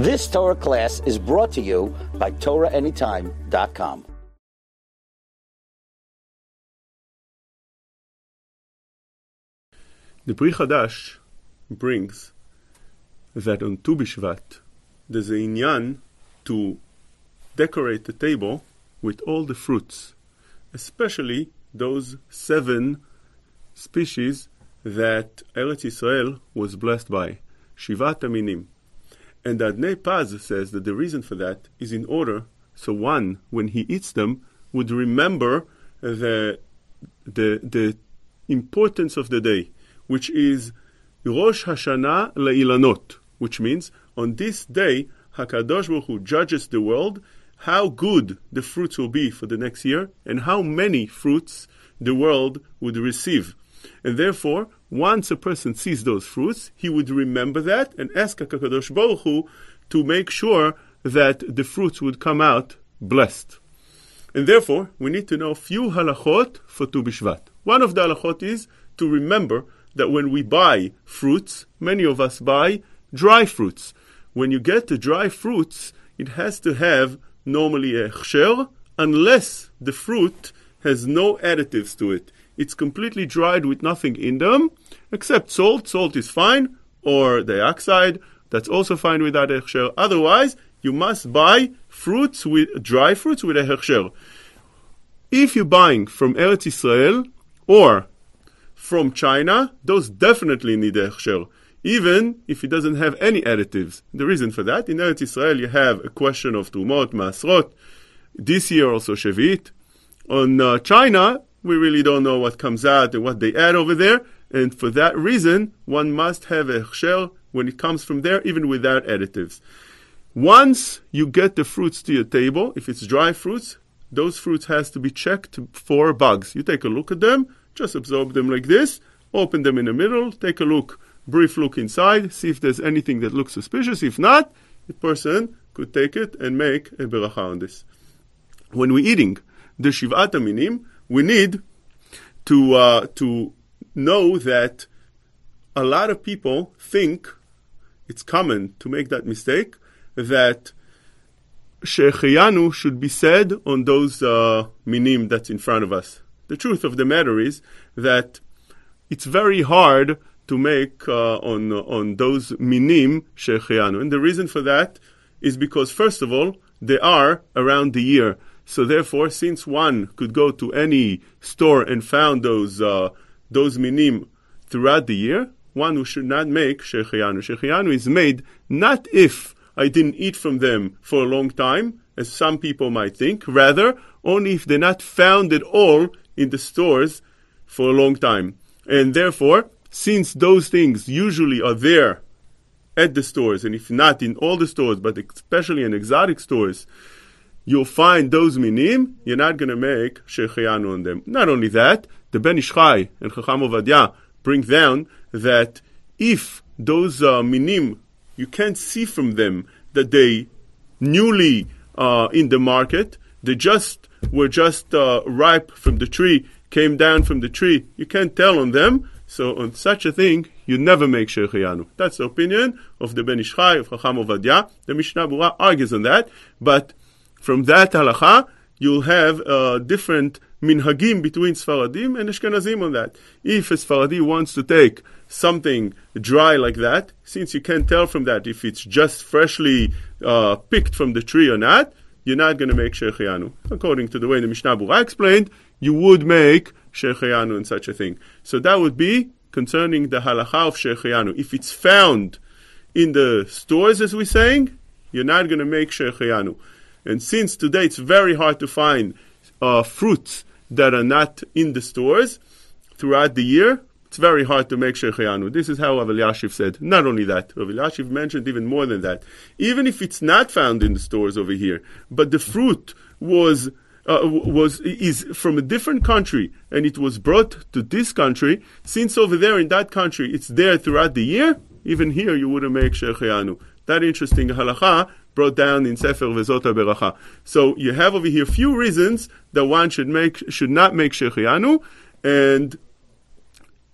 This Torah class is brought to you by TorahAnytime.com. The Pri Chadash brings that on Tu B'Shvat there's a inyan to decorate the table with all the fruits, especially those seven species that Eretz Israel was blessed by, Shivat Aminim. And Adnei Paz says that the reason for that is in order so one, when he eats them, would remember the, the, the importance of the day, which is Rosh Hashanah Le'ilanot, which means on this day, HaKadosh Baruch Hu judges the world how good the fruits will be for the next year and how many fruits the world would receive. And therefore, once a person sees those fruits, he would remember that and ask HaKadosh Baruch Hu to make sure that the fruits would come out blessed. And therefore, we need to know few halachot for Tu B'Shvat. One of the halachot is to remember that when we buy fruits, many of us buy dry fruits. When you get the dry fruits, it has to have normally a chsher, unless the fruit has no additives to it. It's completely dried with nothing in them, except salt. Salt is fine, or dioxide. That's also fine without hechsher. Otherwise, you must buy fruits with dry fruits with a hechsher. If you're buying from Eretz Israel or from China, those definitely need a hechsher, even if it doesn't have any additives. The reason for that, in Eretz Israel, you have a question of Trumot, Masrot. This year also Shevit. On uh, China, we really don't know what comes out and what they add over there. And for that reason, one must have a hechsher when it comes from there, even without additives. Once you get the fruits to your table, if it's dry fruits, those fruits has to be checked for bugs. You take a look at them, just absorb them like this, open them in the middle, take a look, brief look inside, see if there's anything that looks suspicious. If not, the person could take it and make a beracha on this. When we're eating the shivat aminim, we need to uh, to know that a lot of people think it's common to make that mistake that Shehecheyanu should be said on those uh, minim that's in front of us. The truth of the matter is that it's very hard to make uh, on on those minim Shehecheyanu, and the reason for that is because first of all they are around the year. So therefore, since one could go to any store and found those uh, those minim throughout the year, one who should not make shechiyanu. Shechiyanu is made not if I didn't eat from them for a long time, as some people might think, rather only if they're not found at all in the stores for a long time. And therefore, since those things usually are there at the stores, and if not in all the stores, but especially in exotic stores, you'll find those minim, you're not going to make shechiyanu on them. Not only that, the Ben Ish Chai and Chacham Ovadia bring down that if those uh, minim, you can't see from them that they newly uh, in the market, they just were just uh, ripe from the tree, came down from the tree, you can't tell on them. So on such a thing, you never make shechiyanu. That's the opinion of the Ben Ish Chai, of Chacham Ovadia. The Mishnah Berurah argues on that, but from that halacha, you'll have uh, different minhagim between Sfaradim and Ashkenazim on that. If a Sfaradi wants to take something dry like that, since you can't tell from that if it's just freshly uh, picked from the tree or not, you're not going to make Shechayanu. According to the way the Mishnah Berurah explained, you would make Shechayanu in such a thing. So that would be concerning the halacha of Shechayanu. If it's found in the stores, as we're saying, you're not going to make Shechayanu. And since today it's very hard to find uh, fruits that are not in the stores throughout the year, it's very hard to make Shechayanu. This is how Rav said. Not only that, Rav mentioned even more than that. Even if it's not found in the stores over here, but the fruit was uh, was is from a different country and it was brought to this country, since over there in that country it's there throughout the year, even here you wouldn't make Shechayanu. That interesting halacha brought down in Sefer Vezot HaBeracha. So you have over here few reasons that one should make should not make Shechiyanu, and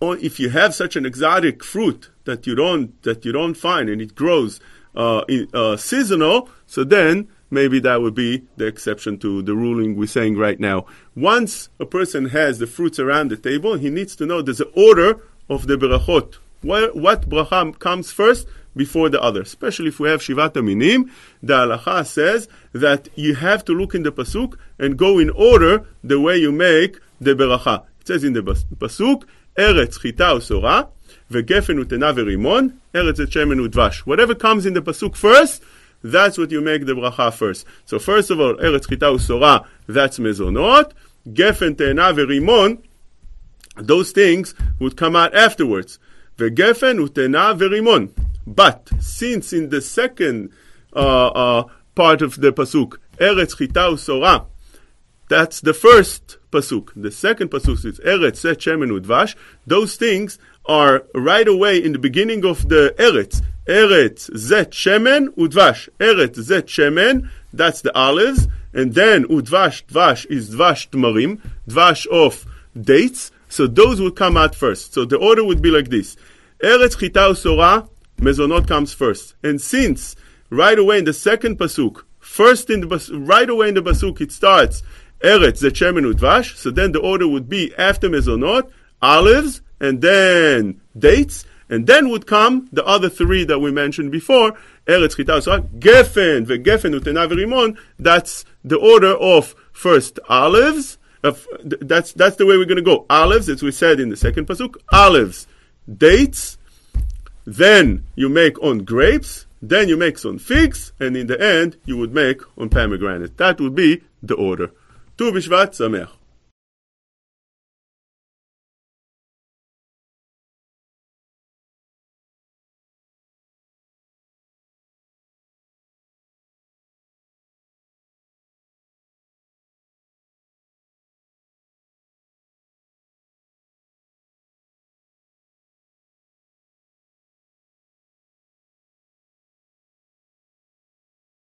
if you have such an exotic fruit that you don't that you don't find and it grows uh, in, uh, seasonal, so then maybe that would be the exception to the ruling we're saying right now. Once a person has the fruits around the table, he needs to know there's an order of the berachot. What, what bracha comes first before the other? Especially if we have Shivat Aminim, the halacha says that you have to look in the pasuk and go in order the way you make the beracha. It says in the pasuk, Eretz chita usora, vegefen utena verimon, eretz shemen udvash. Whatever comes in the pasuk first, that's what you make the bracha first. So first of all, Eretz Chita Usora, that's mezonot. Gefen, Te'ena, Verimon, those things would come out afterwards. Vegefen, Utena, Verimon. But since in the second uh, uh, part of the pasuk, Eretz Chita Usora, that's the first pasuk. The second pasuk is Eretz Zet Shemen Udvash. Those things are right away in the beginning of the Eretz. Eretz Zet Shemen Udvash. Eretz Zet Shemen, that's the olives. And then Udvash, Dvash is Dvash Tmarim, Dvash of dates. So those would come out first. So the order would be like this. Eretz Chita Usora, Mezonot comes first. And since right away in the second pasuk, first in the right away in the pasuk it starts Eretz Zet Shemen Udvash. So then the order would be after Mezonot, olives, and then dates, and then would come the other three that we mentioned before, Eretz Chita Gefen, Vegefen, Utena, Verimon, that's the order of first olives, of, that's, that's the way we're going to go. Olives, as we said in the second pasuk, olives, dates, then you make on grapes, then you make on figs, and in the end, you would make on pomegranate. That would be the order. Tu Bishvat Sameach.